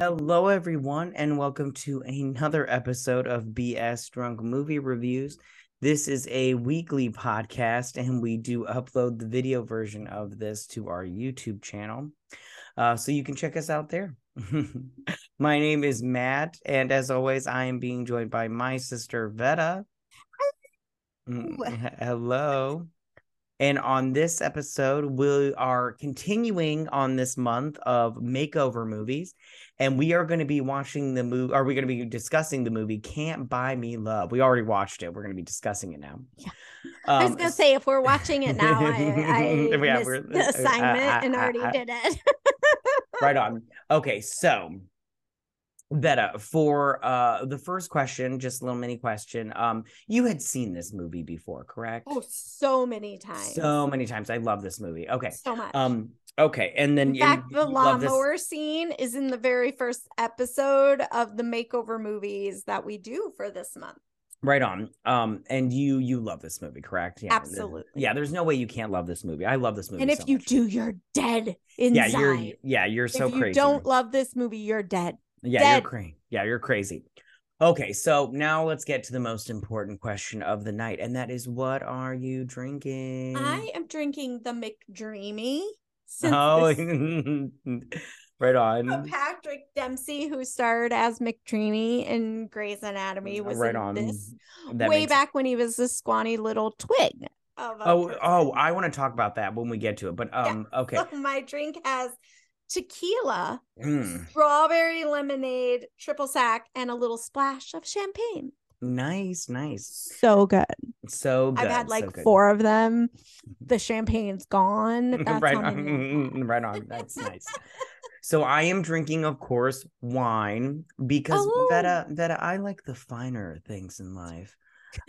Hello, everyone, and welcome to another episode of BS Drunk Movie Reviews. This is a weekly podcast, and we do upload the video version of this to our YouTube channel. Uh, so you can check us out there. my name is Mat, and as always, I am being joined by my sister Vetta. Mm, Hello. And on this episode, we are continuing on this month of makeover movies. And we are going to be watching the movie, are we going to be discussing the movie Can't Buy Me Love? We already watched it. We're going to be discussing it now. Yeah. Um, I was going to say, if we're watching it now, I, I yeah, missed the uh, assignment uh, uh, and already uh, did it. right on. Okay. So Vetta, for uh the first question, just a little mini question. Um, you had seen this movie before, correct? Oh, so many times. So many times. I love this movie. Okay. So much. Um, okay. And then in fact, you, the lawnmower scene is in the very first episode of the makeover movies that we do for this month. Right on. Um, and you you love this movie, correct? Yeah. Absolutely. Yeah, there's no way you can't love this movie. I love this movie. And if so you much. do, you're dead inside. Yeah, you're yeah, you're so if you crazy. don't love this movie, you're dead. Yeah, Dead. you're crazy. Yeah, you're crazy. Okay, so now let's get to the most important question of the night, and that is, what are you drinking? I am drinking the McDreamy. Since oh, this- right on. Patrick Dempsey, who starred as McDreamy in Grey's Anatomy, was right on. this That way back when he was a squawny little twig. Of Oh, person. oh, I want to talk about that when we get to it. But um, okay. My drink has tequila, Mm, strawberry lemonade, triple sec, and a little splash of champagne. Nice, nice. So good. So good. I've had like good. four of them. The champagne's gone. That's right how many I've on. right on. That's nice. So I am drinking, of course, wine because Oh. Vetta, Vetta, I like the finer things in life.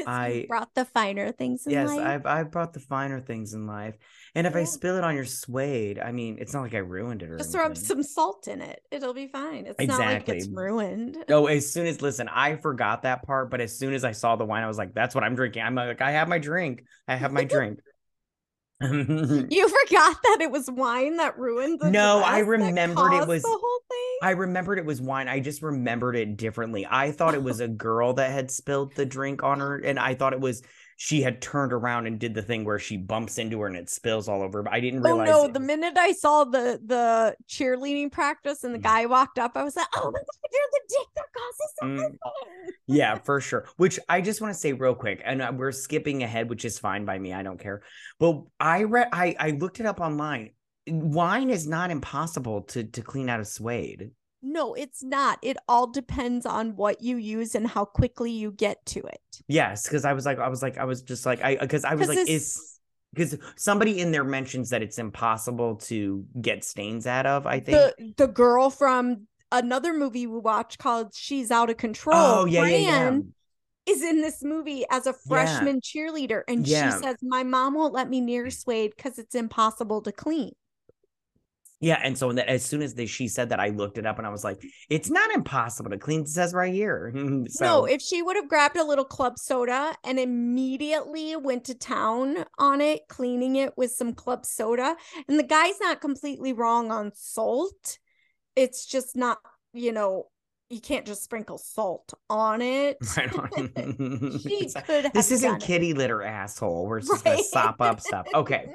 I- brought the finer things in yes, life. I've I've brought the finer things in life. And if I spill it on your suede, I mean, it's not like I ruined it or Just anything. some salt in it. It'll be fine. It's not like it's ruined. Oh, as soon as listen, I forgot that part, but as soon as I saw the wine, I was like, "That's what I'm drinking." I'm like, "I have my drink. I have my drink." You forgot that it was wine that ruined the No, I remembered it was- the whole thing. I remembered it was wine. I just remembered it differently. I thought it was a girl that had spilled the drink on her, and I thought it was she had turned around and did the thing where she bumps into her and it spills all over. But I didn't Oh no! it The minute I saw the the cheerleading practice and the Mm. guy walked up, I was like, "Oh my god, you're the dick that causes Mm. everything." yeah, for sure. Which I just want to say real quick, and uh, we're skipping ahead, which is fine by me. I don't care. But I read, I I looked it up online. Wine is not impossible to to clean out of suede. No, it's not. It all depends on what you use and how quickly you get to it. Yes, because I was like, I was like, I was just like, I because I was like, is because somebody in there mentions that it's impossible to get stains out of. I think. The the girl from another movie we watched called "She's Out of Control." oh yeah, yeah, yeah. Is in this movie as a freshman cheerleader, and Yeah. she says, "My mom won't let me near mm. Suede because it's impossible to clean." Yeah, and so as soon as they, she said that, I looked it up and I was like, it's not impossible to clean. It says right here. so no, if she would have grabbed a little club soda and immediately went to town on it, cleaning it with some club soda, and the guy's not completely wrong on salt. It's just not, you know, you can't just sprinkle salt on it. right on. She could this isn't done it. kitty litter asshole. We're just gonna sop up stuff. Okay.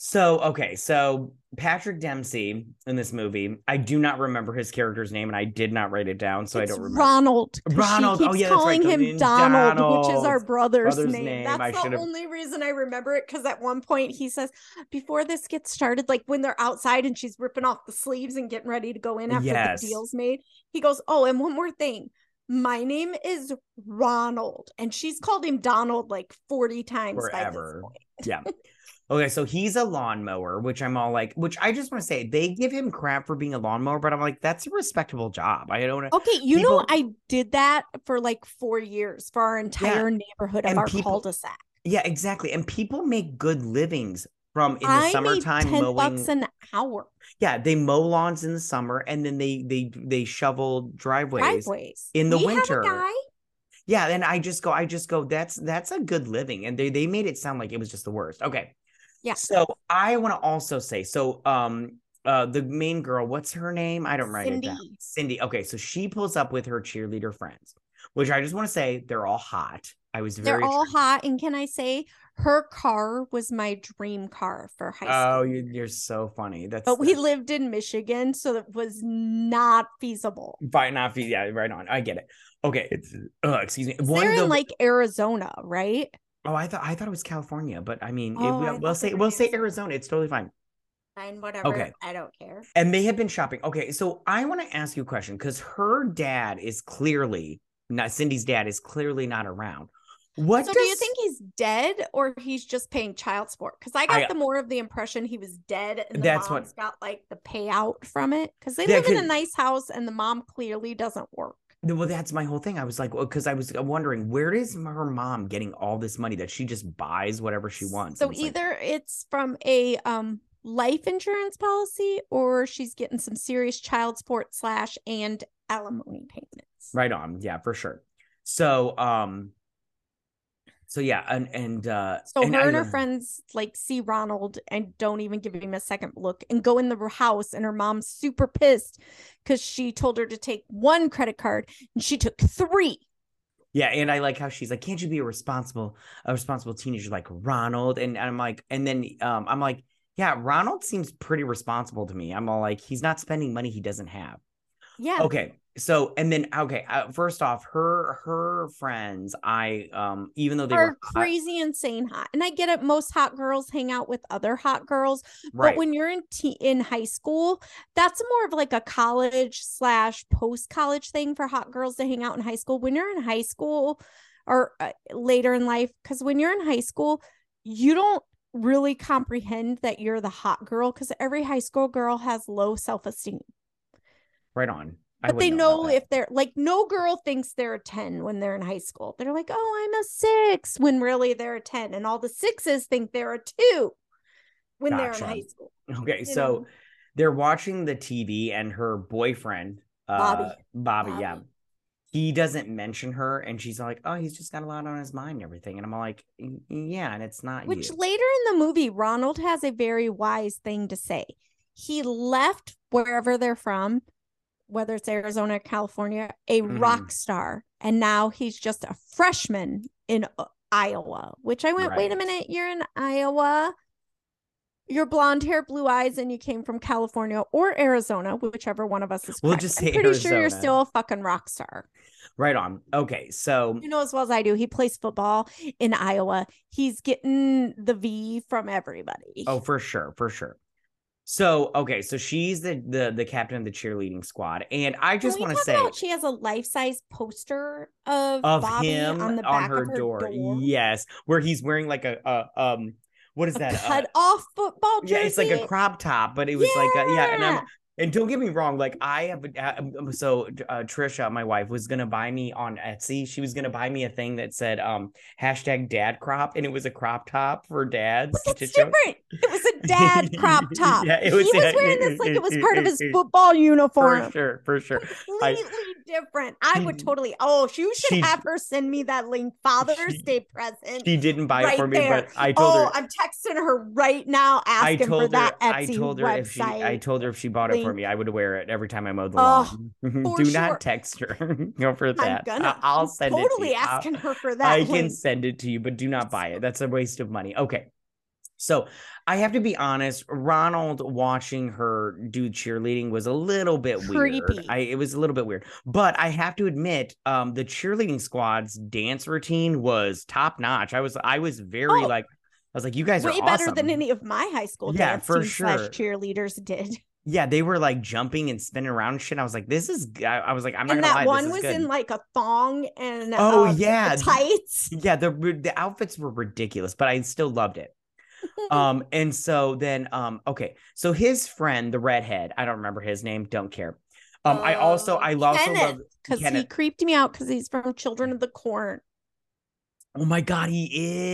So okay, so Patrick Dempsey in this movie, I do not remember his character's name, and I did not write it down, so It's I don't remember. Ronald. Ronald. She Oh, keeps yeah, that's right, calling him Colleen Donald, which is our brother's, Brother's name. name. That's I the should've- only reason I remember it. Because at one point he says, "Before this gets started, like when they're outside and she's ripping off the sleeves and getting ready to go in after Yes. the deal's made," he goes, "Oh, and one more thing." My name is Ronald, and she's called him Donald like 40 times Forever. by this point. Yeah. Okay, so he's a lawnmower, which I'm all like, which I just want to say they give him crap for being a lawnmower, but I'm like, that's a respectable job. I don't. Okay, you know, I did that for like four years for our entire neighborhood of and our people- cul-de-sac. Yeah, exactly. And people make good livings from in the I made summertime 10 mowing. bucks an hour. yeah, they mow lawns in the summer and then they they they shovel driveways. driveways in the We have a winter. guy. Yeah, and I just go, I just go, that's that's a good living. And they they made it sound like it was just the worst. Okay. Yeah. So I want to also say, so um uh the main girl, what's her name? I don't write it down. Cindy. Cindy. Okay, so she pulls up with her cheerleader friends, which I just want to say they're all hot. I was very They're all hot. And can I say her car was my dream car for high school? Oh, you, you're so funny. That's but we lived in Michigan, so it was not feasible. Fine, not feasible, yeah, right on. I get it. Okay, it's uh, excuse me. One They're of the in like Arizona, right? Oh, I thought I thought it was California, but I mean, it- Oh, I we'll, say we'll say Arizona. It's totally fine. Fine, whatever. Okay. I don't care. And they have been shopping. Okay, so I want to ask you a question because her dad is clearly not Cindy's dad is clearly not around. What so does, do you think he's dead or he's just paying child support? Because I got I- the more of the impression he was dead and the That's what- mom's got like the payout from it. Because they Yeah, live in a nice house and the mom clearly doesn't work. Well, that's my whole thing. I was like, because I was wondering where is her mom getting all this money that she just buys whatever she wants. So it's like, either it's from a um life insurance policy or she's getting some serious child support slash and alimony payments. right on, yeah, for sure. So, um, so yeah, and and uh, So and her I- and her friends like see Ronald and don't even give him a second look and go in the house and her mom's super pissed because she told her to take one credit card and she took three. Yeah, and I like how she's like, "Can't you be a responsible, a responsible teenager like Ronald?" And I'm like, and then um, I'm like, "Yeah, Ronald seems pretty responsible to me." I'm all like, "He's not spending money he doesn't have." Yeah. Okay, so and then okay, uh, first off, her her friends, I um, even though they Are crazy insane hot. And I get it, most hot girls hang out with other hot girls. right, But when you're in te- in high school, that's more of like a college slash post college thing for hot girls to hang out in high school. When you're in high school or uh, later in life, because when you're in high school, you don't really comprehend that you're the hot girl because every high school girl has low self esteem. right on. But they wouldn't know if they're like, no girl thinks they're a 10 when they're in high school. They're like, oh, I'm a six when really they're a 10. And all the sixes think they're a two when they're in high school. Okay, you so know. they're watching the TV, and her boyfriend, uh, Bobby. Bobby, yeah, he doesn't mention her, and she's like, "Oh, he's just got a lot on his mind, and everything." And I'm like, "Yeah," and it's not Which you. later in the movie, Ronald has a very wise thing to say. He left wherever they're from, whether it's Arizona or California, a Mhm. rock star. And now he's just a freshman in uh, Iowa, which I went, wait a minute, you're in Iowa. You're blonde hair, blue eyes, and you came from California or Arizona, whichever one of us is. We'll correct. just I'm say pretty sure you're still a fucking rock star. Right on. Okay, so You know as well as I do. He plays football in Iowa. He's getting the V from everybody. oh, for sure, for sure. So okay, so she's the the the captain of the cheerleading squad, and I just want to say about she has a life size poster of, of Bobby him on the back her, of her door. door. yes, where he's wearing like a, a um, what is A that? Uh, cut off football jersey. Yeah, it's like a crop top, but it was like a, yeah, and I'm Yeah. And don't get me wrong, like I have uh, so uh, Trisha, my wife, was gonna buy me on Etsy. She was gonna buy me a thing that said um hashtag dad crop, and it was a crop top for dads. To that's show- different. It was a dad crop top. Yeah, it he was- was wearing this like it was part of his football uniform. For sure, for sure. Completely different. I would totally. Oh, you should she- have her send me that link. Father's She- Day present. She didn't buy it for me, there. but I told oh, her. I'm texting her right now, I asking told for her. that I told her website. if she. I told her if she bought it for me, I would wear it every time I mowed the Oh, lawn. for Do sure. not text her. Go for I'm that. I- I'll I'm send it. to totally you. I'll- asking her for that. I can send it to you, but do not buy it. That's a waste of money. Okay. So I have to be honest, Ronald watching her do cheerleading was a little bit weird. I it was a little bit weird. But I have to admit, um, the cheerleading squad's dance routine was top notch. I was I was very Oh. like I was like, you guys way are better awesome. than any of my high school Yeah, dance for sure. cheerleaders did. Yeah, they were like jumping and spinning around and shit. I was like, this is I, I was like, I'm not and that lie, one was good. in like a thong and Oh, um, yeah. tights. yeah, the the outfits were ridiculous, but I still loved it. um and so then um okay so his friend the redhead i don't remember his name don't care um i also Uh, i also Kenneth, love because he creeped me out because he's from Children of the Corn. Oh my god he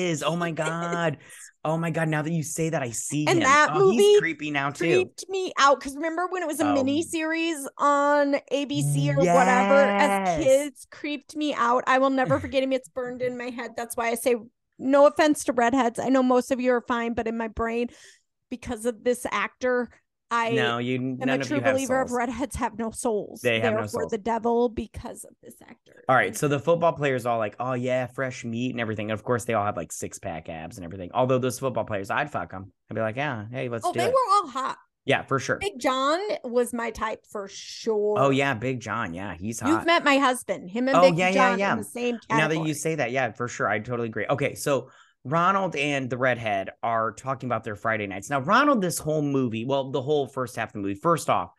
is oh my god oh my god now that you say that i see And him that oh, he's movie creepy now too Creeped me out because remember when it was a Oh. mini series on ABC or whatever as kids creeped me out. I will never forget him. It's burned in my head. That's why I say no offense to redheads. I know most of you are fine, but in my brain, because of this actor, I no, you am none a of true you have believer of redheads have no souls. They have no souls. the devil because of this actor. All right, so the football players all like, oh yeah, fresh meat and everything. And of course, they all have like six pack abs and everything. Although those football players, I'd fuck them. I'd be like, yeah, hey, let's oh, do they it. were all hot. yeah, for sure. Big John was my type for oh, sure. Oh yeah, Big John. Yeah, he's hot. You've met my husband. Him and Oh, Big yeah, yeah, John yeah. in the same now that you say that, yeah, for sure, I totally agree. Okay, so Ronald and the redhead are talking about their Friday nights. Now, Ronald, this whole movie, well, the whole first half of the movie. First off,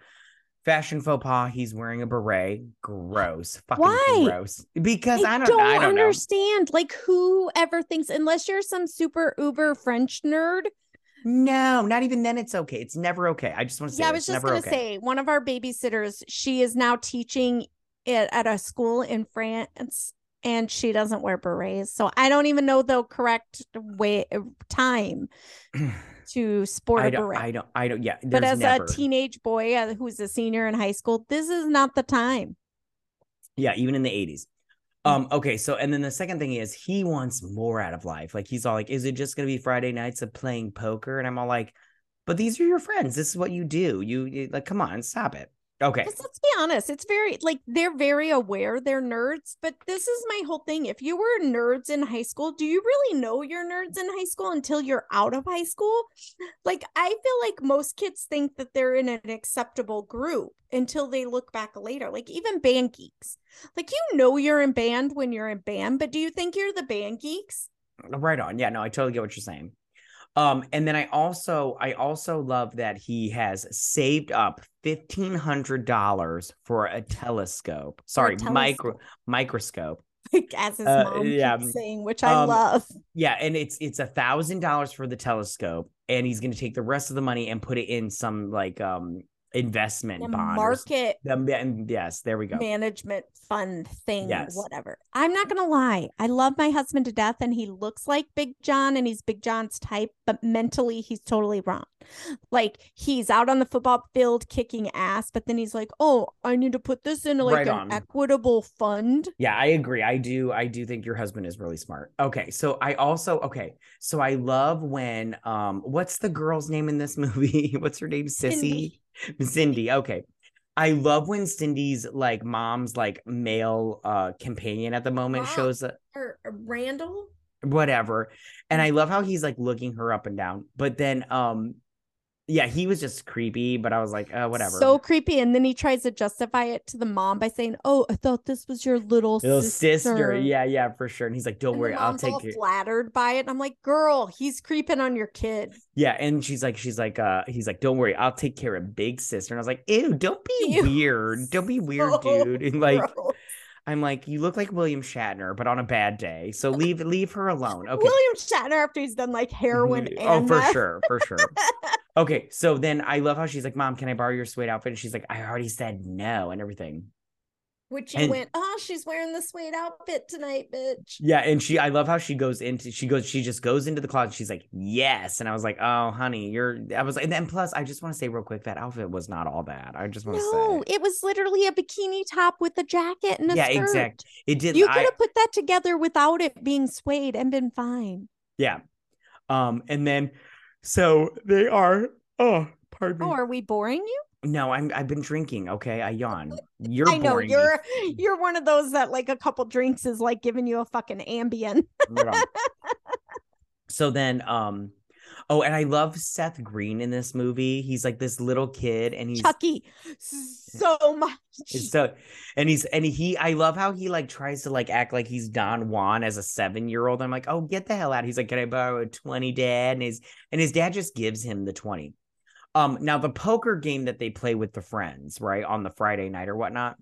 fashion faux pas. He's wearing a beret. Gross. Fucking Why? gross. Because I, I don't, don't, I don't know. understand. Like, whoever thinks, unless you're some super uber French nerd. No, not even then. It's okay. It's never okay. I just want to say Yeah, I was just gonna okay. say one of our babysitters. She is now teaching it at a school in France, and she doesn't wear berets. So I don't even know the correct way time to sport I a beret. I don't. I don't. Yeah. but as never. a teenage boy uh, who's a senior in high school, this is not the time. Yeah, even in the 80s. Mm. Um, okay, so and then the second thing is he wants more out of life. Like he's all like, is it just gonna be Friday nights of playing poker? And I'm all like, but these are your friends. This is what you do. You, you like, come on, stop it. Okay. Let's be honest, it's very like they're very aware they're nerds, but this is my whole thing. If you were nerds in high school, do you really know you're nerds in high school until you're out of high school? Like, I feel like most kids think that they're in an acceptable group until they look back later. Like, even band geeks, like, you know, you're in band when you're in band, but do you think you're the band geeks? Right on. Yeah, no, I totally get what you're saying. Um, and then I also I also love that he has saved up fifteen hundred dollars for a telescope. Sorry, micro telescope. microscope. Like, as his Uh, mom yeah, keeps saying, which I um, love. Yeah, and it's it's a thousand dollars for the telescope, and he's gonna take the rest of the money and put it in some like um investment The bond. market and yes, there we go. management fund thing, Yes. whatever. I'm not gonna lie. I love my husband to death, and he looks like Big John, and he's Big John's type, but mentally he's totally wrong. Like he's out on the football field kicking ass, but then he's like, "Oh, I need to put this into like Right an equitable fund." Yeah, I agree. I do. I do think your husband is really smart. Okay, so I also okay. So I love when um, what's the girl's name in this movie? what's her name? Sissy, Cindy. Okay, I love when Cindy's like mom's like male uh companion at the moment Wow. shows up. Or or Randall. whatever. And I love how he's like looking her up and down. But then um yeah, he was just creepy, but I was like, uh, whatever. So creepy. And then he tries to justify it to the mom by saying, Oh, I thought this was your little, little sister. sister. Yeah, yeah, for sure. And he's like, Don't And worry, I'll take." mom's take all it. flattered by it. And I'm like, girl, he's creeping on your kid. Yeah, and she's like, she's like, uh, he's like, Don't worry, I'll take care of big sister. And I was like, Ew, don't be Ew, weird. Don't be weird, so dude. And like Gross. I'm like, you look like William Shatner, but on a bad day. So leave leave her alone. Okay. William Shatner after he's done like heroin mm-hmm. oh, and oh, for meth. sure, for sure. Okay, so then I love how she's like, "Mom, can I borrow your suede outfit?" And she's like, "I already said no," and everything. Which you And- went, oh, she's wearing the suede outfit tonight, bitch. Yeah, and she, I love how she goes into, she goes, she just goes into the closet. She's like, "Yes," and I was like, "Oh, honey, you're." I was, like, and then plus, I just want to say real quick, that outfit was not all bad. I just want to say No, say, it was literally a bikini top with a jacket and a yeah, skirt. exact. It did. You could have put that together without it being suede and been fine. yeah, um, and then so they are. Oh, pardon me. Oh, are we boring you? No, I'm. I've been drinking. Okay, I yawn. You're. I know boring you're you're one of those that like a couple drinks is like giving you a fucking Ambien. Right so then um oh and i love seth green in this movie he's like this little kid and he's Chucky, so much. so and he's and he i love how he like tries to like act like he's don juan as a seven year old i'm like oh get the hell out he's like can i borrow a 20 dad and his and his dad just gives him the 20 um now the poker game that they play with the friends right on the friday night or whatnot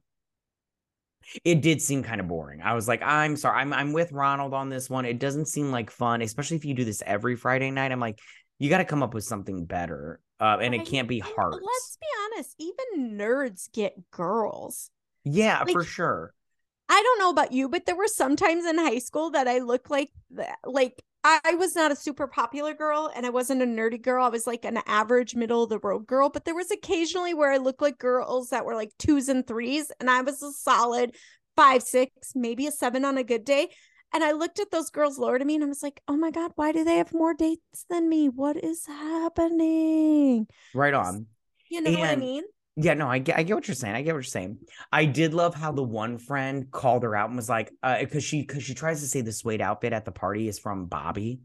it did seem kind of boring. I was like, I'm sorry, I'm I'm with Ronald on this one. It doesn't seem like fun, especially if you do this every Friday night. I'm like, you got to come up with something better, uh, and it can't be hard. Let's be honest, even nerds get girls. Yeah, like- for sure. I don't know about you, but there were some times in high school that I looked like that. Like I was not a super popular girl and I wasn't a nerdy girl. I was like an average middle of the road girl, but there was occasionally where I looked like girls that were like twos and threes, and I was a solid five, six, maybe a seven on a good day. And I looked at those girls lower to me and I was like, oh my God, why do they have more dates than me? What is happening? Right on. You know what I mean? Yeah, no, I get, I get what you're saying. I get what you're saying. I did love how the one friend called her out and was like, uh, because she because she tries to say the suede outfit at the party is from Bobby,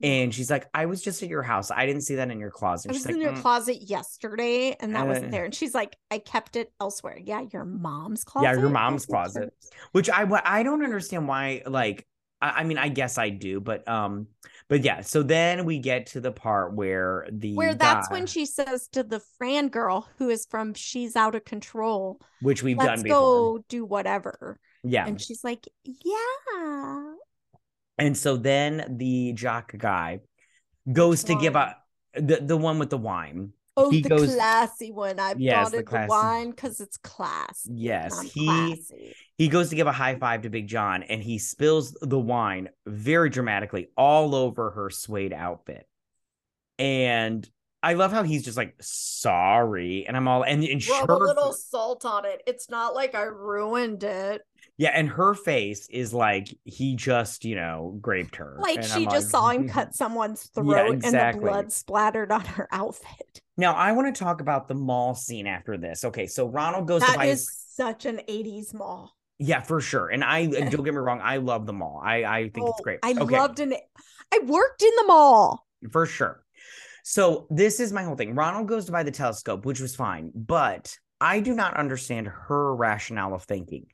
and she's like, I was just at your house. I didn't see that in your closet. I was in like, your "Mm." closet yesterday and that Uh, wasn't there. And she's like, I kept it elsewhere. Yeah, your mom's closet. Yeah, your mom's closet. which I I don't understand why. Like, I, I mean, I guess I do, but um, but yeah. So then we get to the part where the Where that's guy- when she says to the Fran girl who is from She's Out of Control, which we've let's done before. go do whatever. Yeah, And she's like, Yeah. And so then the jock guy goes to give up the, the one with the wine. Oh, He the goes- classy one. I Yes, bought the wine because it's class. Yes, he- classy. He goes to give a high five to Big John and he spills the wine very dramatically all over her suede outfit. And I love how he's just like sorry and I'm all and, and Rub her a little salt on it. It's not like I ruined it. Yeah and her face is like he just you know raped her Like And she I'm just saw him cut someone's throat and the blood splattered on her outfit. now I want to talk about the mall scene after this okay so Ronald goes to That buy is his such an 80s mall. Yeah, for sure. And I and don't get me wrong, I love the mall. I I think it's Oh, great. I okay, loved an I worked in the mall. for sure. So this is my whole thing. Ronald goes to buy the telescope, which was fine, but I do not understand her rationale of thinking.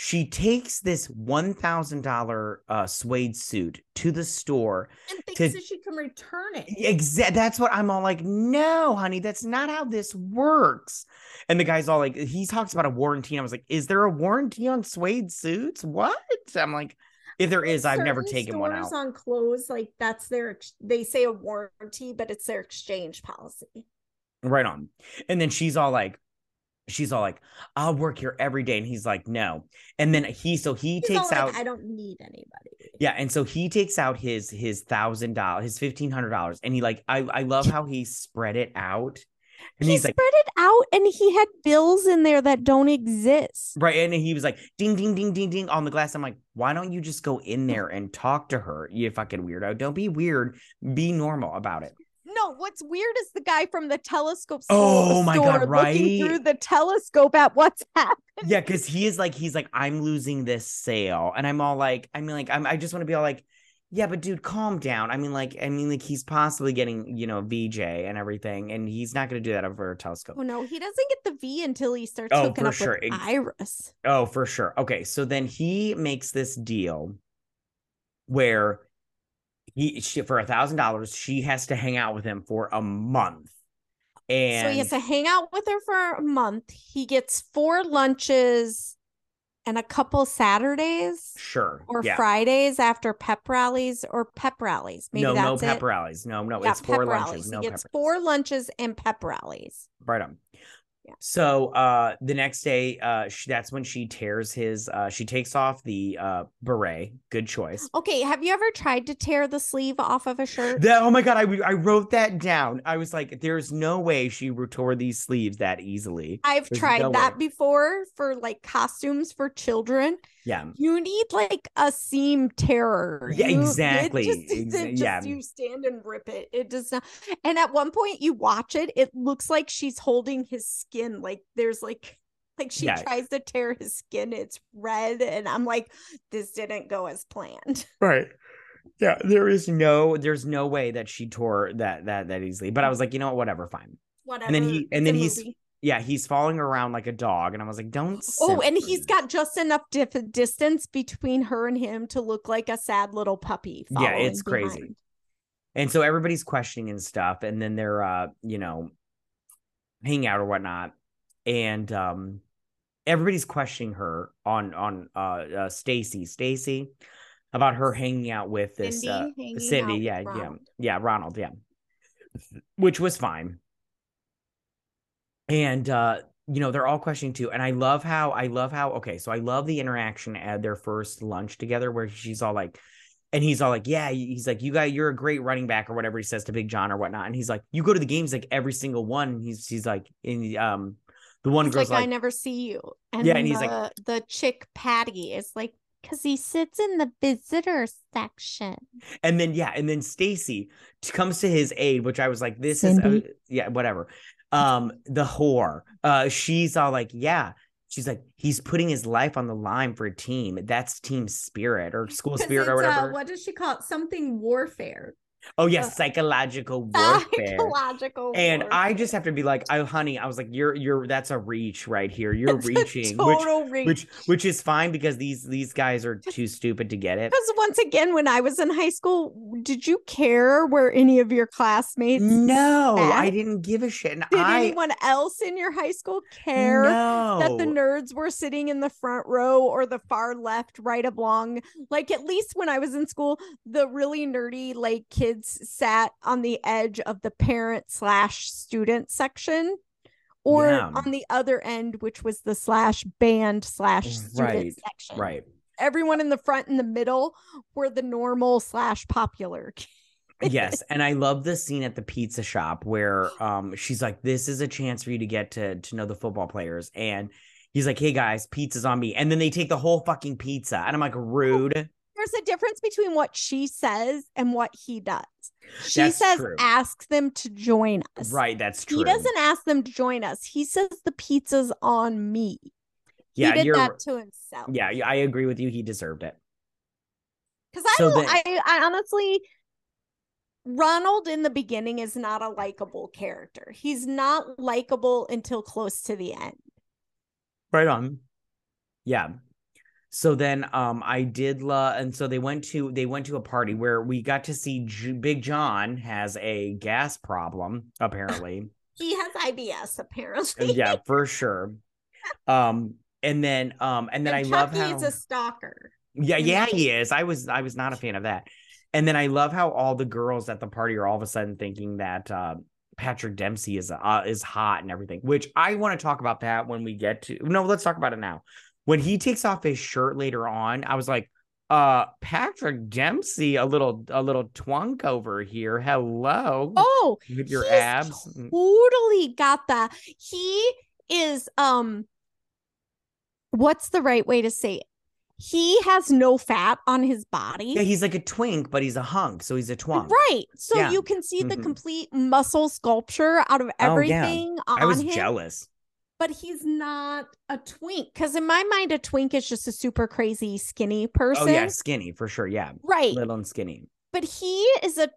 She takes this one thousand dollar uh, suede suit to the store. And thinks To- that she can return it. Exactly. That's what I'm all like. No, honey, that's not how this works. And the guy's all like, he talks about a warranty. And I was like, is there a warranty on suede suits? What? I'm like, if there is, I've never taken one out. on clothes, like that's their they say a warranty, but it's their exchange policy. Right on. And then she's all like, she's all like, I'll work here every day. And he's like, no. And then he, so he He's takes like, out, I don't need anybody. yeah. And so he takes out his, his thousand dollars, his $1,500. And he like, I, I love how he spread it out. And he he's like, spread it out and he had bills in there that don't exist. right. And he was like, ding, ding, ding, ding, ding on the glass. I'm like, why don't you just go in there and talk to her? You fucking weirdo. Don't be weird. Be normal about it. No, what's weird is the guy from the telescope Oh store my God, looking right? through the telescope at what's happening. Yeah, because he is like, he's like, I'm losing this sale. And I'm all like, I mean, like, I'm, I just want to be all like, yeah, but dude, calm down. I mean, like, I mean, like, he's possibly getting, you know, VJ and everything, and he's not going to do that over a telescope. Oh no, he doesn't get the V until he starts Oh, hooking for up sure. with Iris. Oh, for sure. Okay, so then he makes this deal where he she, for a thousand dollars she has to hang out with him for a month, and so he has to hang out with her for a month. He gets four lunches and a couple Saturdays sure, or yeah, Fridays after pep rallies or pep rallies. Maybe no, no that's pep it. rallies, no, no, Yeah, it's four pep lunches, rallies. no he pep gets four lunches and pep rallies. right on. Yeah. So uh the next day uh she, that's when she tears his uh she takes off the uh beret good choice Okay, have you ever tried to tear the sleeve off of a shirt? that oh my god I, I wrote that down I was like there's no way she tore these sleeves that easily I've There's tried no that way. before for like costumes for children. Yeah You need like a seam terror. Yeah, You- it exactly. just Exa- isn't just yeah. you stand and rip it. It does not. And at one point, you watch it. It looks like she's holding his skin. Like there's like like she Yeah. tries to tear his skin. It's red, and I'm like, this didn't go as planned. right yeah there is no there's no way that she tore that that that easily but I was like you know what whatever fine Whatever. And then he- and it's a then he's movie. Yeah he's following around like a dog and I was like don't Oh, and he's got just enough dif- distance between her and him to look like a sad little puppy. Yeah, it's following crazy. And so everybody's questioning and stuff, and then they're uh, you know, hanging out or whatnot. And um everybody's questioning her on on uh, uh Stacy, Stacy, about her hanging out with this Cindy uh Cindy, yeah, yeah, yeah, Ronald, yeah. Which was fine. And uh you know, they're all questioning too. And I love how I love how okay, so I love the interaction at their first lunch together where she's all like and he's all like, Yeah, he's like, You got you're a great running back or whatever he says to Big John or whatnot. And he's like, You go to the games like every single one. And he's he's like in the, um the one He's girl's like, like, I never see you. And Yeah, then and he's the, like- the chick Patty is like, because he sits in the visitor section. and then yeah, and then Stacy comes to his aid, which I was like, This is Cindy. uh, yeah, whatever. Um, the whore. Uh, she's all like, yeah. She's like, he's putting his life on the line for a team. That's team spirit or school spirit or uh, whatever. what does she call it? Something warfare. Oh uh, psychological warfare. Psychological And I just have to be like, oh honey, I was like, you're you're that's a reach right here. You're It's reaching, which reach. which which is fine because these these guys are too stupid to get it. Because once again, when I was in high school, did you care where any of your classmates? No, I didn't give a shit. And Did I anyone else in your high school care no. that the nerds were sitting in the front row or the far left, right along? Like at least when I was in school, the really nerdy like kids sat on the edge of the parent slash student section. Or Yeah. on the other end, which was the slash band slash student Right, section. right. everyone in the front and the middle were the normal slash popular. yes and i love the scene at the pizza shop where um she's like this is a chance for you to get to to know the football players and he's like hey guys pizza's on me and then they take the whole fucking pizza and i'm like rude There's a difference between what she says and what he does. She That's says true. ask them to join us. right that's true He doesn't ask them to join us. He says the pizza's on me. yeah he did that to himself. yeah i agree with you he deserved it Because I, So I, I honestly, Ronald in the beginning is not a likable character. He's not likable until close to the end. right on yeah so then um i did love and so they went to they went to a party where we got to see J- big john has a gas problem apparently. He has IBS apparently. yeah for sure. Um and then um and then And i love Chucky how is a stalker. yeah yeah he is. I was i was not a fan of that. And then i love how all the girls at the party are all of a sudden thinking that uh patrick dempsey is uh is hot and everything which i want to talk about that when we get to no let's talk about it now when he takes off his shirt later on i was like uh patrick dempsey a little a little twunk over here hello Oh, with your abs totally got that. He is um what's the right way to say it? He has no fat on his body. yeah he's like a twink but he's a hunk so he's a twunk Right. So Yeah. you can see the Mhm. complete muscle sculpture out of Oh, yeah. everything on i was him. jealous But he's not a twink. Because in my mind, a twink is just a super crazy skinny oh, person. oh yeah skinny for sure yeah Right. little and skinny But he is a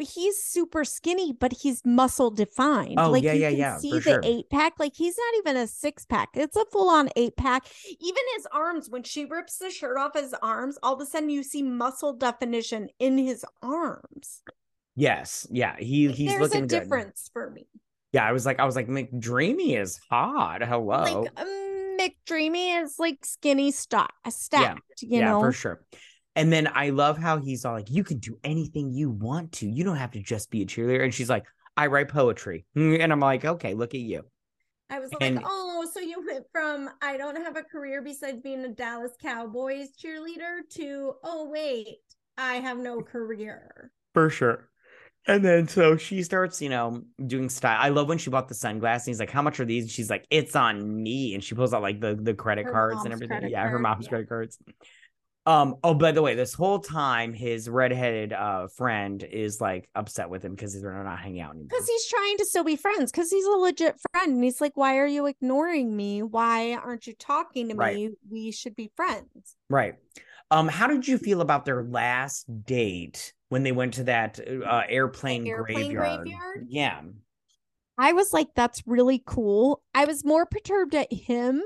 he's super skinny, but he's muscle defined. Oh, like yeah, you yeah, can yeah, see the sure. eight pack. Like he's not even a six pack. It's a full on eight pack. Even his arms, when she rips the shirt off his arms, all of a sudden you see muscle definition in his arms. Yes, yeah, he he's There's looking a good. difference for me. Yeah, I was like, I was like, McDreamy is hot. Hello, Like um, McDreamy is like skinny stock stacked, you yeah, know. for sure. And then I love how he's all like, you can do anything you want to. You don't have to just be a cheerleader. And she's like, I write poetry, and I'm like, okay, look at you. I was And- like, oh, so you went from I don't have a career besides being a Dallas Cowboys cheerleader to oh wait, I have no career. For sure. And then so she starts, you know, doing style. I love when she bought the sunglasses. He's like, "How much are these?" And she's like, "It's on me." And she pulls out like the the credit Her cards and everything. credit Yeah, her mom's yeah. credit cards. Um. Oh, by the way, this whole time his redheaded uh friend is like upset with him because they're not hanging out anymore. Because he's trying to still be friends, because he's a legit friend. And he's like, Why are you ignoring me? Why aren't you talking to Right. me? We should be friends. Right. Um. How did you feel about their last date when they went to that uh, airplane, airplane graveyard? graveyard? Yeah. I was like, That's really cool. I was more perturbed at him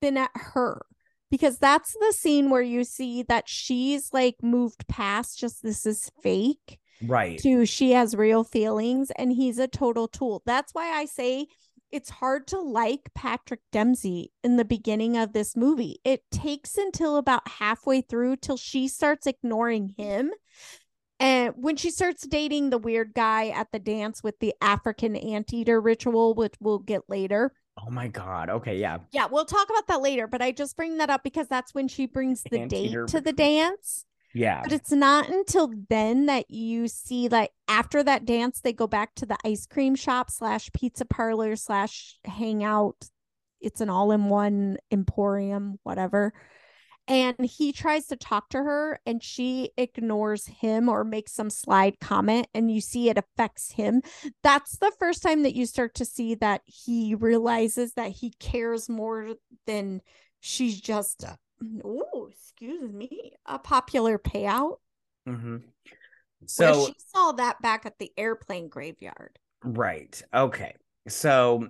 than at her. Because that's the scene where you see that she's like moved past just this is fake. Right. to she has real feelings and he's a total tool. That's why I say it's hard to like Patrick Dempsey in the beginning of this movie. It takes until about halfway through till she starts ignoring him. And when she starts dating the weird guy at the dance with the African anteater ritual, which we'll get later. Oh my god. Okay. Yeah. Yeah, we'll talk about that later, but I just bring that up because that's when she brings the date to the dance. Yeah. But it's not until then that you see like after that dance, they go back to the ice cream shop slash pizza parlor slash hangout. It's an all in one emporium, whatever. and he tries to talk to her and she ignores him or makes some slide comment and you see it affects him that's the first time that you start to see that he realizes that he cares more than she's just oh excuse me a popular payout Mm-hmm. so So she saw that back at the airplane graveyard right, okay. So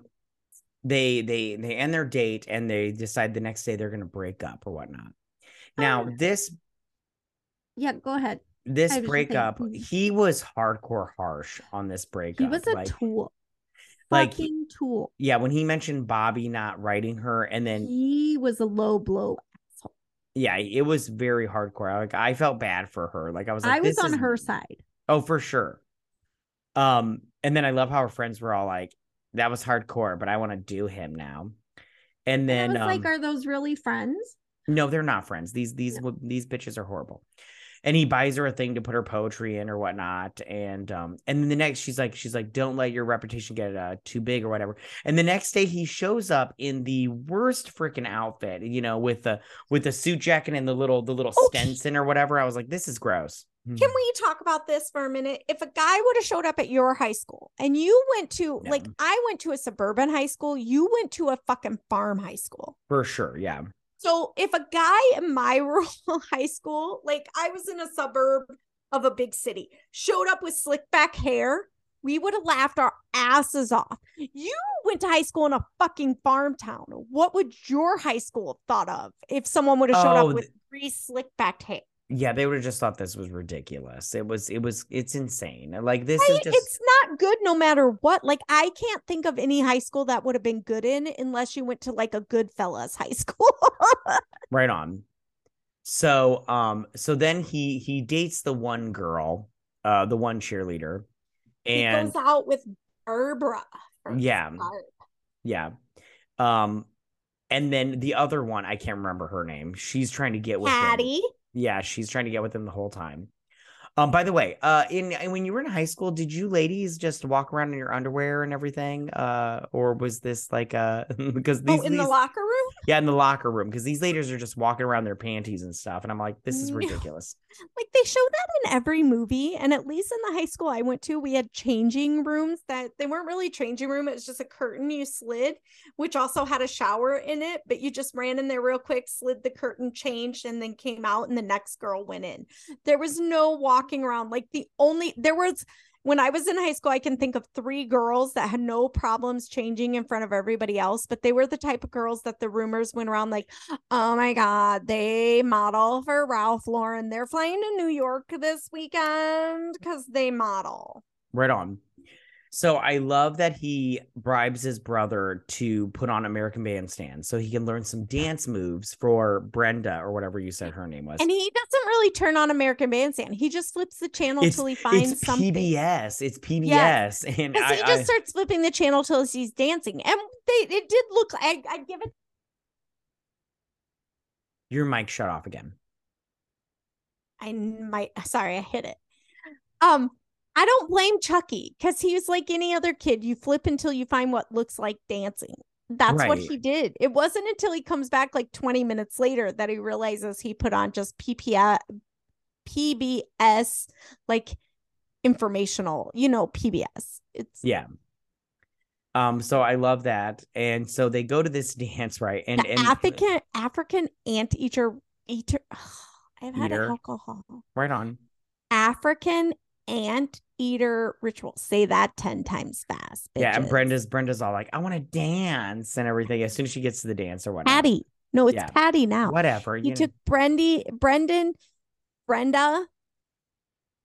they they they end their date and they decide the next day they're gonna break up or whatnot. Now Oh. this yeah go ahead this I was just breakup, he was hardcore harsh on this breakup. he was a like, tool like- fucking tool yeah, when he mentioned Bobby not writing her, and then he was a low blow. Yeah, it was very hardcore. Like I felt bad for her. Like I was like, I was on is- her side. Oh, for sure. Um, and then I love how her friends were all like, "That was hardcore, but I want to do him now." And then, And I was um, like, are those really friends? no, they're not friends. These these wo- these bitches are horrible. And he buys her a thing to put her poetry in or whatnot. And um, and then the next, she's like, she's like, "Don't let your reputation get uh, too big or whatever." And the next day, he shows up in the worst freaking outfit, you know, with the with the suit jacket and the little the little Oh, Stetson or whatever. I was like, "This is gross." Can we talk about this for a minute? If a guy would have showed up at your high school and you went to No. like I went to a suburban high school, you went to a fucking farm high school. For sure, yeah. So if a guy in my rural high school, like I was in a suburb of a big city, showed up with slick back hair, we would have laughed our asses off. You went to high school in a fucking farm town. What would your high school have thought of if someone would have showed Oh, up with three slick back hair? Yeah, they would have just thought this was ridiculous. It was, it was, it's insane. Like this Right? is just It's not good no matter what. Like I can't think of any high school that would have been good in unless you went to like a good fellas high school. right on. So, um, so then he he dates the one girl, uh, the one cheerleader, he and goes out with Barbara. Yeah. start. yeah, um, and then the other one, I can't remember her name. She's trying to get with him. Yeah, she's trying to get with him the whole time. Um, by the way, uh, in when you were in high school, did you ladies just walk around in your underwear and everything? Uh, or was this like uh because these, oh, in the locker room? yeah in the locker room because these ladies are just walking around their panties and stuff, and I'm like, this is ridiculous. Like they show that in every movie. And at least in the high school I went to, we had changing rooms that they weren't really changing room. It was just a curtain you slid, which also had a shower in it, but you just ran in there real quick, slid the curtain, changed, and then came out, and the next girl went in. There was no walking around. Like the only there was when I was in high school, I can think of three girls that had no problems changing in front of everybody else, but they were the type of girls that the rumors went around like, oh my God, they model for Ralph Lauren. They're flying to New York this weekend because they model. Right on. So I love that he bribes his brother to put on American Bandstand so he can learn some dance moves for Brenda or whatever you said her name was. And he doesn't really turn on American Bandstand. He just flips the channel it's, till he finds it's something. PBS. It's PBS. Yes. And I, he just I- starts flipping the channel till he's dancing. And they it did look I I give it your mic shut off again. I might sorry, I hit it. Um, I don't blame Chucky because he was like any other kid. You flip until you find what looks like dancing. That's what he did. It wasn't until he comes back like 20 minutes later that he realizes he put on just PPS, PBS, like informational, you know, PBS. It's Yeah. Um, so I love that. And so they go to this dance, right? And the and African African anteater eater. Eater. I've had Eater. alcohol. right on. African ant eater ritual. Say that 10 times fast. Yeah, and. Brenda's Brenda's all like, I want to dance and everything as soon as she gets to the dance or whatnot. Patty. No, it's Yeah. Patty now. Whatever. He you know. took Brendy, Brendan, Brenda,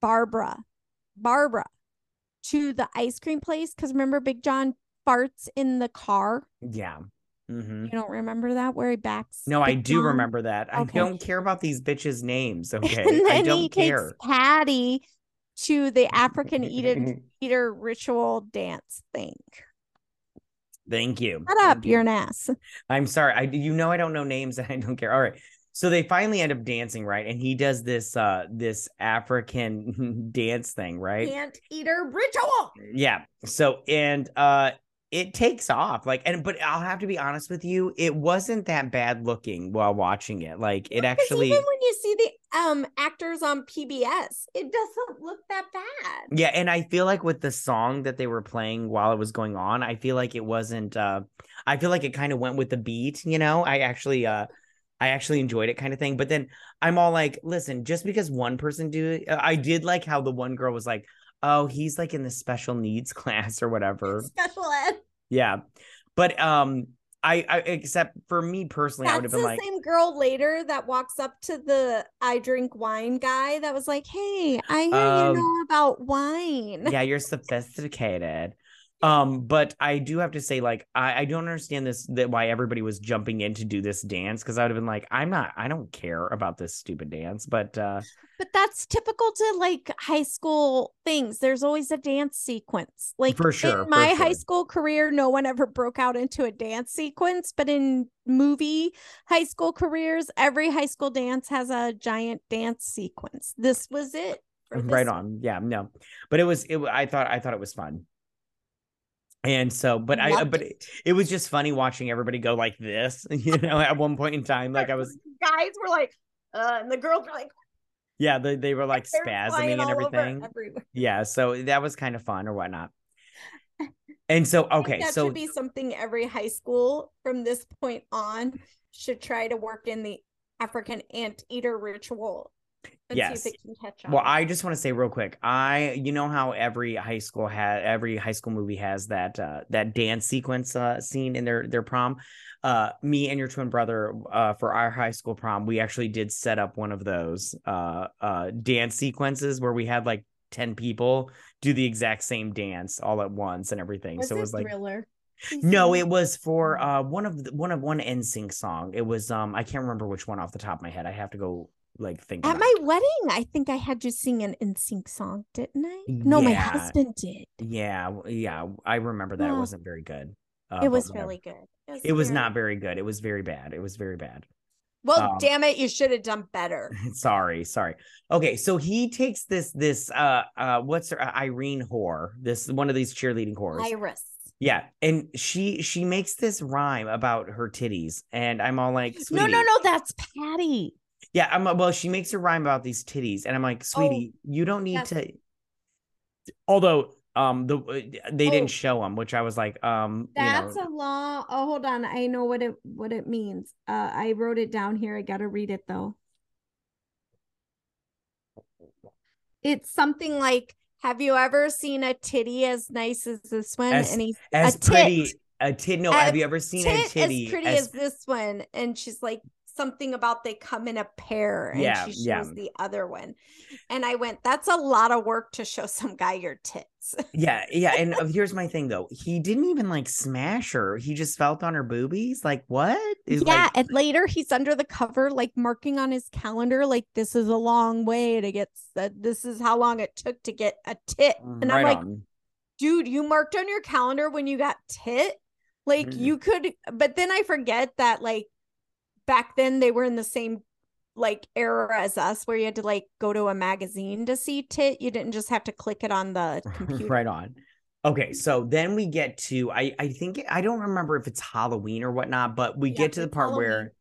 Barbara, Barbara to the ice cream place. Because remember, Big John farts in the car. Yeah. hmm You don't remember that where he backs? No, I do remember that. I don't care about these bitches' names. Okay. And I don't he care. takes Patty to the African eater, eater ritual dance thing. Thank you. Shut up, Thank you're an ass. I'm sorry. I you know I don't know names and I don't care. All right. So they finally end up dancing, right? And he does this uh this African dance thing, right? Ant eater ritual. Yeah. So and uh it takes off like and but i'll have to be honest with you it wasn't that bad looking while watching it like it actually even when you see the um actors on PBS, it doesn't look that bad. yeah and i feel like with the song that they were playing while it was going on i feel like it wasn't uh i feel like it kind of went with the beat you know i actually uh i actually enjoyed it kind of thing but then i'm all like listen just because one person do it uh, i did like how the one girl was like oh he's like in the special needs class or whatever Special ed. yeah but um i i except for me personally i would have been the like same girl later that walks up to the I drink wine guy that was like, Hey, I hear Oh. you um, know about wine. yeah you're sophisticated um but i do have to say like i i don't understand this that why everybody was jumping in to do this dance because i would have been like i'm not i don't care about this stupid dance but uh But that's typical to like high school things. There's always a dance sequence. Like For sure, in my high school career, no one ever broke out into a dance sequence. But in movie high school careers, every high school dance has a giant dance sequence. This was it. right on yeah no but it was it i thought i thought it was fun and so but i Loved but it, it. was just funny watching everybody go like this you know at one point in time like i was guys were like, uh, and the girls were like, yeah they, they were like spasming and everything. yeah so that was kind of fun or whatnot. And so okay that so should be something every high school from this point on should try to work in the African anteater ritual and Yes. see if it can catch on. Well, I just want to say real quick. I, you know how every high school had every high school movie has that uh, that dance sequence uh, scene in their their prom. Uh, me and your twin brother uh, for our high school prom, we actually did set up one of those uh, uh, dance sequences where we had like ten people do the exact same dance all at once and everything. so it was like thriller. no, it was for uh one of the, one of one NSYNC song. It was um I can't remember which one off the top of my head. I have to go like think At my it. wedding, I think I had you sing an NSYNC song, didn't I? No, my husband did. Yeah, yeah, I remember that. It wasn't very good. Uh, it was really good. It was very- not very good. It was very bad. It was very bad. Well, um, damn it, you should have done better. sorry, sorry. Okay, so he takes this this uh uh what's her uh, Irene whore, this one of these cheerleading whores. Iris. yeah, and she she makes this rhyme about her titties, and I'm all like, No, no, no, that's Patty. Yeah, I'm well. She makes a rhyme about these titties, and I'm like, sweetie, you don't need Oh, yes. to. Although, um, the they Oh. didn't show them, which I was like, um, you know, That's a law. Oh, hold on. I know what it what it means. Uh, I wrote it down here. I gotta read it though. It's something like, "Have you ever seen a titty as nice as this one?" As- and he's as a pretty tit. a tit. No, A have you ever seen a titty as pretty as- as this one, and she's like something about they come in a pair, and Yeah, she shows yeah. the other one, and I went, "That's a lot of work to show some guy your tits." yeah, yeah. And uh, here's my thing though, he didn't even like smash her. He just felt on her boobies. Like what? Is yeah, like, and later he's under the cover, like marking on his calendar, like this is a long way to get. s- This is how long it took to get a tit, and right I'm like, on. dude, you marked on your calendar when you got tit. Like Mhm. you could, but then I forget that like back then they were in the same like era as us, where you had to like go to a magazine to see tit. You didn't just have to click it on the computer. right on. Okay, so then we get to I I think I don't remember if it's Halloween or whatnot, but we Yep, get to the part Halloween. where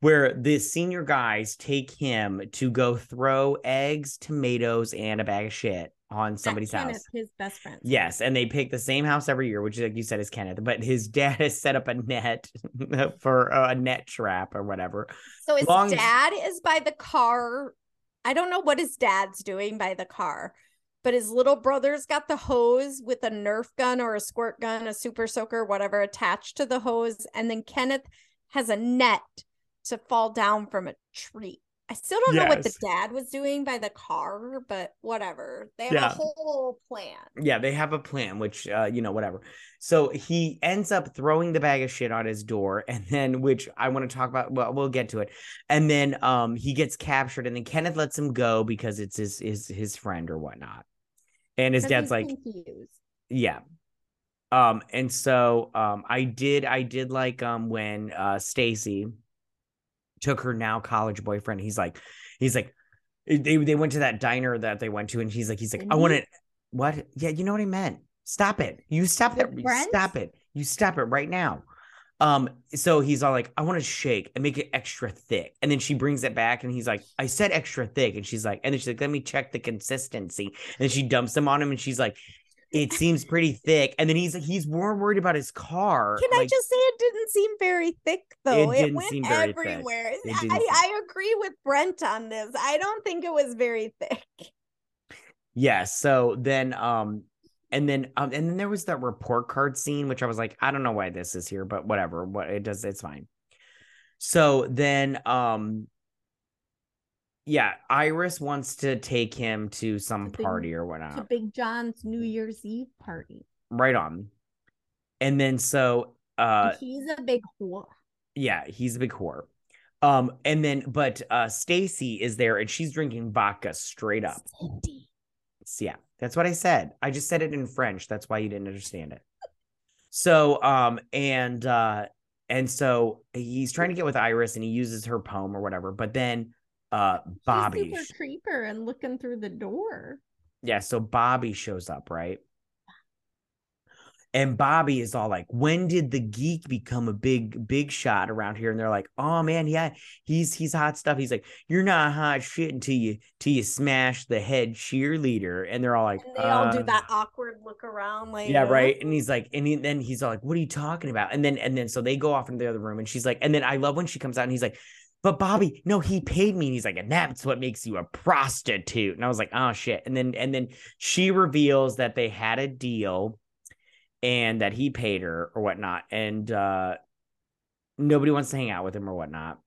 where the senior guys take him to go throw eggs, tomatoes, and a bag of shit on somebody's Kenneth, house. his best friend. Yes, and they pick the same house every year, which, like you said, is Kenneth. But his dad has set up a net for uh, a net trap or whatever. So his Long- dad is by the car. I don't know what his dad's doing by the car, but his little brother's got the hose with a Nerf gun or a squirt gun, a super soaker, whatever, attached to the hose. And then Kenneth has a net to fall down from a tree. I still don't know what the dad was doing by the car, but whatever. They have Yeah. a whole plan. Yeah, they have a plan, which uh, you know, whatever. So he ends up throwing the bag of shit on his door, and then which I want to talk about. Well, we'll get to it. And then um he gets captured, and then Kenneth lets him go because it's his his his friend or whatnot. And his dad's like, confused. yeah. Um, and so um I did I did like um when uh Stacy took her now college boyfriend. He's like, he's like, they they went to that diner that they went to, and he's like, he's like, I want Wendy's? it. What? Yeah, you know what I meant. Stop it. You stop that. Brents? Stop it. you stop it right now. Um, so he's all like, I want to shake and make it extra thick. And then she brings it back and he's like, I said extra thick. And she's like, and then she's like, let me check the consistency. And then she dumps them on him and she's like, it seems pretty thick. And then he's he's more worried about his car. Can like, I just say it didn't seem very thick though? It It, didn't went seem very thick. everywhere. It I, I agree with Brent on this. I don't think it was very thick. Yeah. So then, um, and then, um, and then there was that report card scene, which I was like, I don't know why this is here, but whatever. What it does, it's fine. So then, um, yeah, Iris wants to take him to some Big- party or whatnot. To. Big John's New Year's Eve party. Right on. And then so, uh, he's a big whore. yeah, he's a big whore. Um, and then, but uh, Stacy is there and she's drinking vodka straight up. Cindy. Yeah, that's what I said. I just said it in French. That's why you didn't understand it. So, um, and uh, and so he's trying to get with Iris, and he uses her poem or whatever. But then, uh, Bobby, She's super creeper and looking through the door. yeah, so Bobby shows up, right? And Bobby is all like, "When did the geek become a big, big shot around here?" And they're like, "Oh man, yeah, he's he's hot stuff." He's like, "You're not hot shit until you till you smash the head cheerleader." And they're all like, And they all do "Uh, that awkward look around, like yeah right and he's like and he, then he's all like what are you talking about and then and then so they go off into the other room and she's like and then i love when she comes out and he's like but bobby no he paid me and he's like and that's what makes you a prostitute. And i was like oh shit. And then and then she reveals that they had a deal and that he paid her or whatnot. And uh nobody wants to hang out with him or whatnot.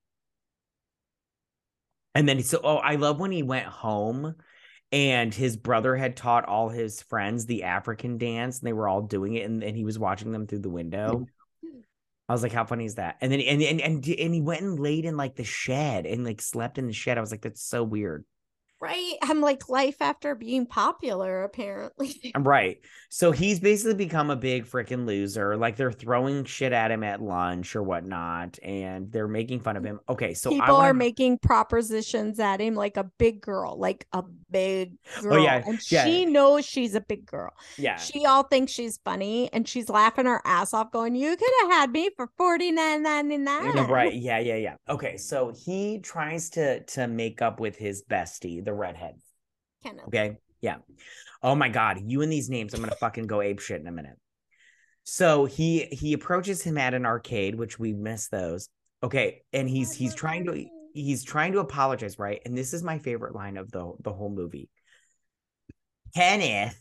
And then so oh i love when he went home and his brother had taught all his friends the African dance, and they were all doing it, and, and he was watching them through the window. I was like, "How funny is that?" And then and and and and he went and laid in like the shed and like slept in the shed. I was like, "That's so weird." Right. I'm like life after being popular, apparently. I'm right. So he's basically become a big freaking loser. Like they're throwing shit at him at lunch or whatnot, and they're making fun of him. Okay, so I People wanna- are making propositions at him like a big girl, like a big girl. Oh, yeah, And yeah. she knows she's a big girl. yeah. She all thinks she's funny and she's laughing her ass off, going, You could have had me for forty nine ninety nine. Yeah, right yeah yeah yeah okay so he tries to to make up with his bestie the redhead Kenneth. Okay. Yeah. Oh my God. You and these names, I'm gonna fucking go ape shit in a minute. So he he approaches him at an arcade, which we miss those. Okay. And he's he's trying to he's trying to apologize, right? And this is my favorite line of the the whole movie. Kenneth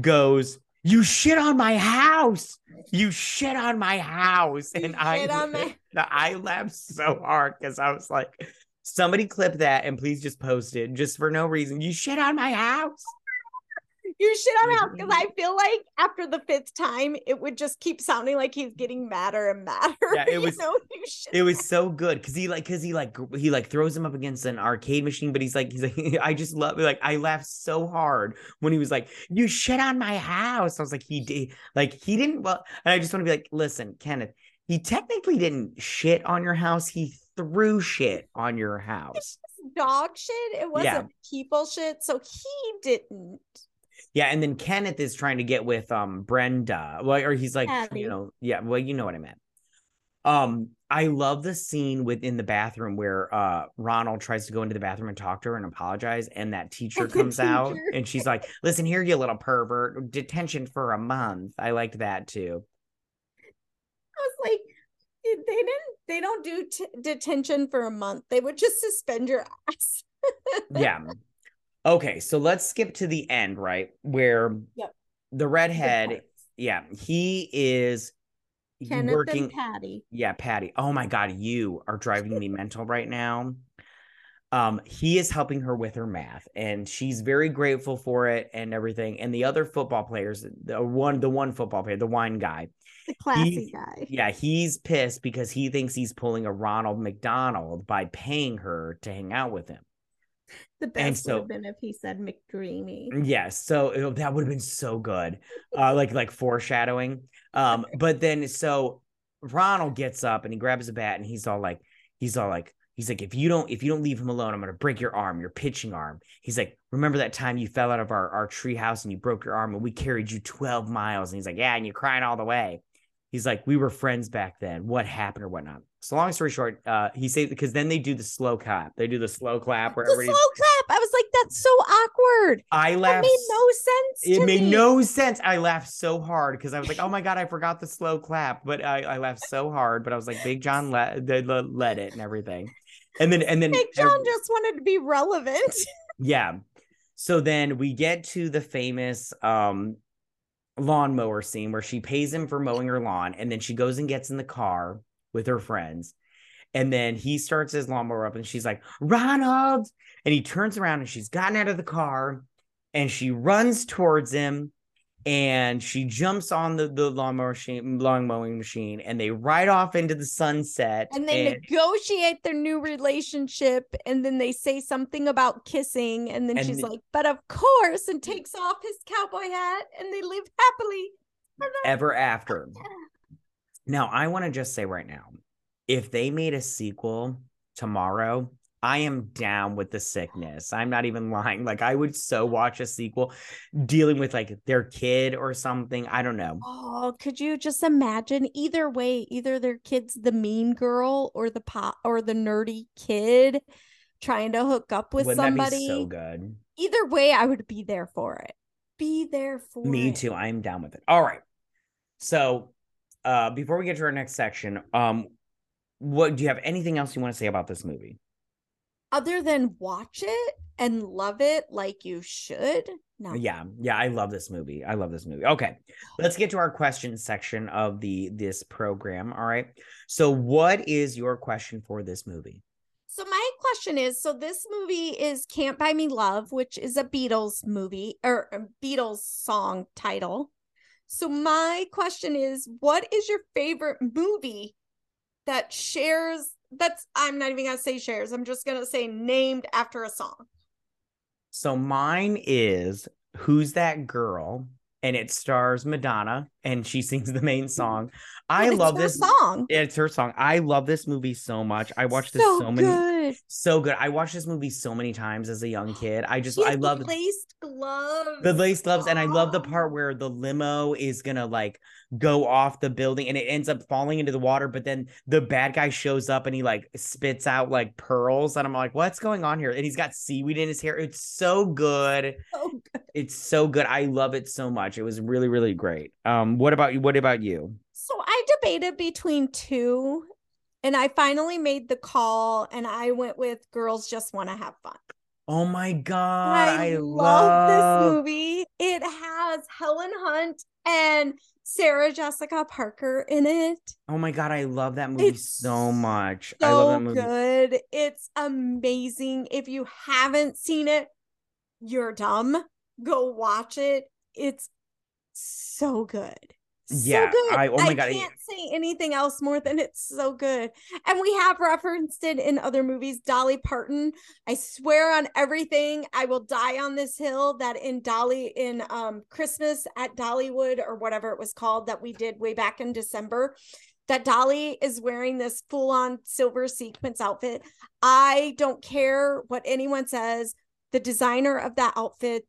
goes, You shit on my house. You shit on my house. You And I my- I laughed so hard because I was like, somebody clip that and please just post it just for no reason. You shit on my house. You shit on my house because mm-hmm. I feel like after the fifth time, it would just keep sounding like he's getting madder and madder. Yeah, it you was- know, you It was so good because he like because he like he like throws him up against an arcade machine, but he's like he's like I just love like I laughed so hard when he was like you shit on my house. I was like he did like he didn't well, and I just want to be like listen, Kenneth, he technically didn't shit on your house. He threw shit on your house. dog shit. It wasn't Yeah. people shit. So he didn't. Yeah, and then Kenneth is trying to get with um Brenda. Well, or he's like, Abby. you know, yeah, well, you know what I meant. Um, I love the scene within the bathroom where uh Ronald tries to go into the bathroom and talk to her and apologize, and that teacher comes out and she's like, Listen here, you little pervert, detention for a month. I liked that too. I was like, they didn't. They don't do t- detention for a month. They would just suspend your ass. Yeah. Okay, so let's skip to the end, right? Where Yep. the redhead, yeah, he is Kenneth working and Patty. Yeah, Patty. Oh my God, you are driving me mental right now. Um, he is helping her with her math, and she's very grateful for it and everything. And the other football players, the one, the one football player, the wine guy, The classy guy. yeah, he's pissed because he thinks he's pulling a Ronald McDonald by paying her to hang out with him. The best so- would have been if he said McDreamy. Yes, so it- that would have been so good, uh, like like foreshadowing. Um, but then so Ronald gets up and he grabs a bat and he's all like, he's all like, he's like, if you don't if you don't leave him alone, I'm gonna break your arm, your pitching arm. He's like, remember that time you fell out of our our tree house and you broke your arm and we carried you 12 miles? And he's like, yeah, and you're crying all the way. He's like, we were friends back then. What happened or whatnot? So long story short, uh, he said because then they do the slow clap. They do the slow clap where The slow clap. I was like, that's so awkward. I laughed. It made no sense. it made me. no sense. I laughed so hard because I was like, "Oh my god, I forgot the slow clap." But I, I laughed so hard. But I was like, "Big John let they le- let it and everything," and then and then Big John just wanted to be relevant. yeah. So then we get to the famous um lawnmower scene where she pays him for mowing her lawn, and then she goes and gets in the car with her friends. And then he starts his lawnmower up, and she's like, Ronald. And he turns around and she's gotten out of the car and she runs towards him and she jumps on the, the lawnmower machine, lawn mowing machine, and they ride off into the sunset. and they and- negotiate their new relationship and then they say something about kissing and then And she's the- like but of course and mm. takes off his cowboy hat and they live happily ever after. Now, I want to just say right now, if they made a sequel tomorrow, I am down with the sickness. I'm not even lying. Like, I would so watch a sequel dealing with like their kid or something. I don't know. oh could you just imagine either way either their kid's the mean girl or the pop or the nerdy kid trying to hook up with Wouldn't somebody so good? either way i would be there for it be there for Me it. too. I'm down with it. All right. So, uh, before we get to our next section, um, what do you have anything else you want to say about this movie? Other than watch it and love it like you should no Yeah, yeah, I love this movie. I love this movie. Okay, let's get to our question section of the this program. All right. So, what is your question for this movie? So my question is, so this movie is Can't Buy Me Love, which is a Beatles movie or a Beatles song title. So my question is, what is your favorite movie that shares that's I'm not even to say shares. I'm just to say named after a song. So, mine is Who's That Girl? And it stars Madonna, and she sings the main song. I it's love this song. It's her song. I love this movie so much. I watched this so, so many, good. so good. I watched this movie so many times as a young kid. I just, I love laced gloves. the lace gloves and i love the part where the limo is gonna like go off the building and it ends up falling into the water but then the bad guy shows up and he like spits out like pearls and i'm like what's going on here and he's got seaweed in his hair it's so good So good. it's so good i love it so much it was really really great um what about you what about you So I debated between two, and I finally made the call, and I went with Girls Just Want to Have Fun. oh my god i, I, love, this movie. It has Helen Hunt and Sarah Jessica Parker in it. oh my god i love that movie It's so much So i love that movie good. It's amazing. If you haven't seen it, you're dumb. Go watch it. It's so good. So Yeah, good. I- oh my God, can't say anything else more than it's so good. And we have referenced it in other movies. Dolly Parton. I swear on everything, I will die on this hill that in Dolly in um Christmas at Dollywood or whatever it was called that we did way back in December. That Dolly is wearing this full on silver sequence outfit. I don't care what anyone says. The designer of that outfit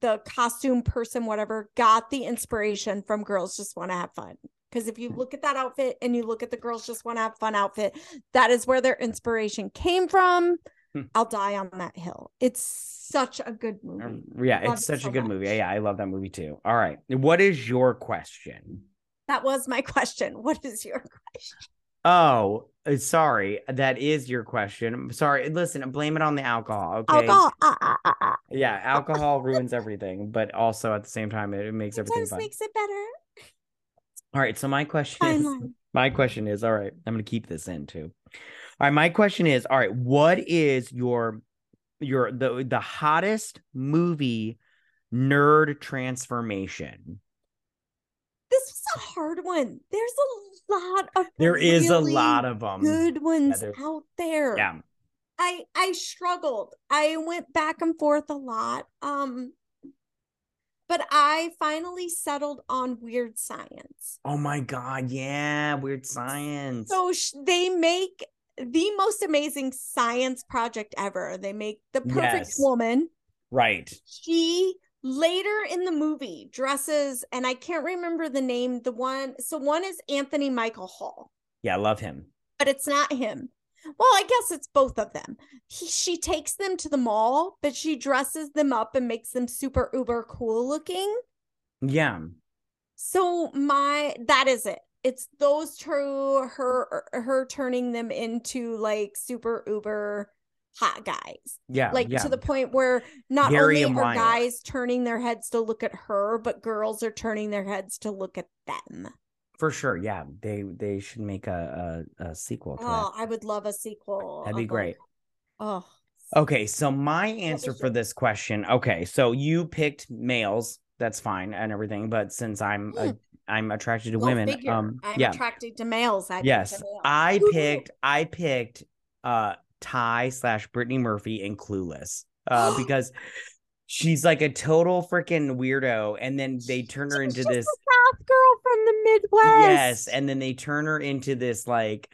the costume person, whatever, got the inspiration from Girls Just Want to Have Fun. Because if you look at that outfit and you look at the Girls Just Want to Have Fun outfit, that is where their inspiration came from. Hmm. I'll die on that hill. It's such a good movie. Um, yeah Love it's it such so a good movie much. yeah i love that movie too all right what is your question That was my question. What is your question? Oh, uh, sorry. That is your question. Sorry. Listen, blame it on the alcohol. Okay. Alcohol. Ah, ah, ah, ah. Yeah, alcohol ruins everything, but also at the same time, it, it makes everything Sometimes fun. makes it better. All right. So my question Fine is, line. my question is, all right. I'm gonna keep this in too. All right. My question is, all right. What is your your the the hottest movie nerd transformation? This was a hard one. There's a lot of There is a lot of them. good ones there's- out there. Yeah. I I struggled. I went back and forth a lot. Um but I finally settled on weird science. Oh my god. Yeah. Weird science. So sh- they make the most amazing science project ever. They make the perfect Yes. woman. right. She later in the movie dresses, and I can't remember the name. The one, so one is Anthony Michael Hall, Yeah, I love him. but it's not him. Well, I guess it's both of them. He, she takes them to the mall, but she dresses them up and makes them super uber cool looking. Yeah. So my that is it. It's those two her er, her turning them into like super uber hot guys. Yeah. Like yeah. to the point where not Harry only are guys turning their heads to look at her, but girls are turning their heads to look at them. For sure. Yeah. They they should make a a, a sequel to Oh, I would love a sequel. that. That'd be great. Oh, Okay, so my answer for this question. Okay, so you picked males. That's fine and everything, but since I'm a, I'm attracted to go women, figure. um I'm yeah. attracted to males. I Yes. picked a male. I picked I picked uh Tai slash Brittany Murphy in Clueless. Uh because she's like a total freaking weirdo, and then they turn her She's into this a South girl from the Midwest. Yes, and then they turn her into this like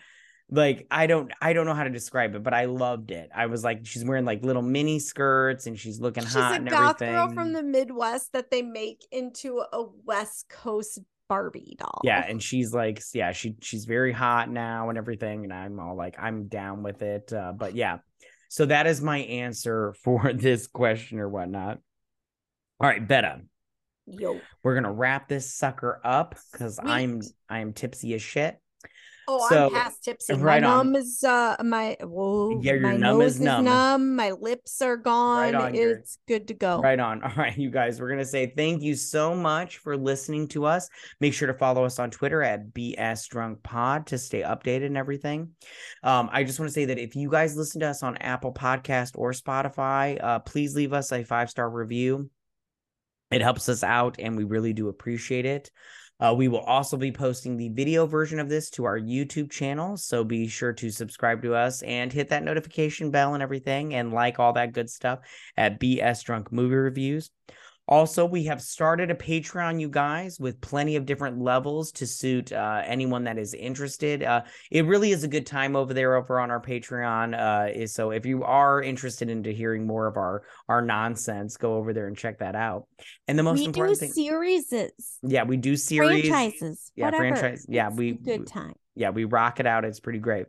like I don't I don't know how to describe it, but I loved it. I was like she's wearing like little mini skirts and she's looking She's hot a and goth everything. girl from the Midwest that they make into a West Coast Barbie doll. yeah, and she's like yeah, she she's very hot now and everything and I'm all like I'm down with it. Uh, but yeah. So that is my answer for this question or whatnot. All right, Vetta. Yo. We're gonna wrap this sucker up because I'm I'm tipsy as shit. Oh, So, I'm past tipsy. right my on. numb is uh my whoa. Yeah, your my numb nose is numb. My lips are gone. on, Gary. it's good to go. Right on. All right, you guys, we're going to say thank you so much for listening to us. Make sure to follow us on Twitter at BS Drunk Pod to stay updated and everything. Um, I just want to say that if you guys listen to us on Apple Podcast or Spotify, uh, please leave us a five star review. It helps us out, and we really do appreciate it. Uh, we will also be posting the video version of this to our YouTube channel. So be sure to subscribe to us and hit that notification bell and everything and like all that good stuff at BS Drunk Movie Reviews. Also, we have started a Patreon, you guys, with plenty of different levels to suit uh, anyone that is interested. Uh, it really is a good time over there over on our Patreon. Uh, is so if you are interested into hearing more of our our nonsense, go over there and check that out. And the most we do important thing, series, yeah, we do series. franchises, Yeah, whatever. franchise- yeah, It's we- good time. yeah, we rock it out. It's pretty great.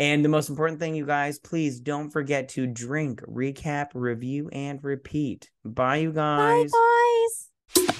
And the most important thing, you guys, please don't forget to drink, recap, review, and repeat. Bye, you guys. Bye, guys.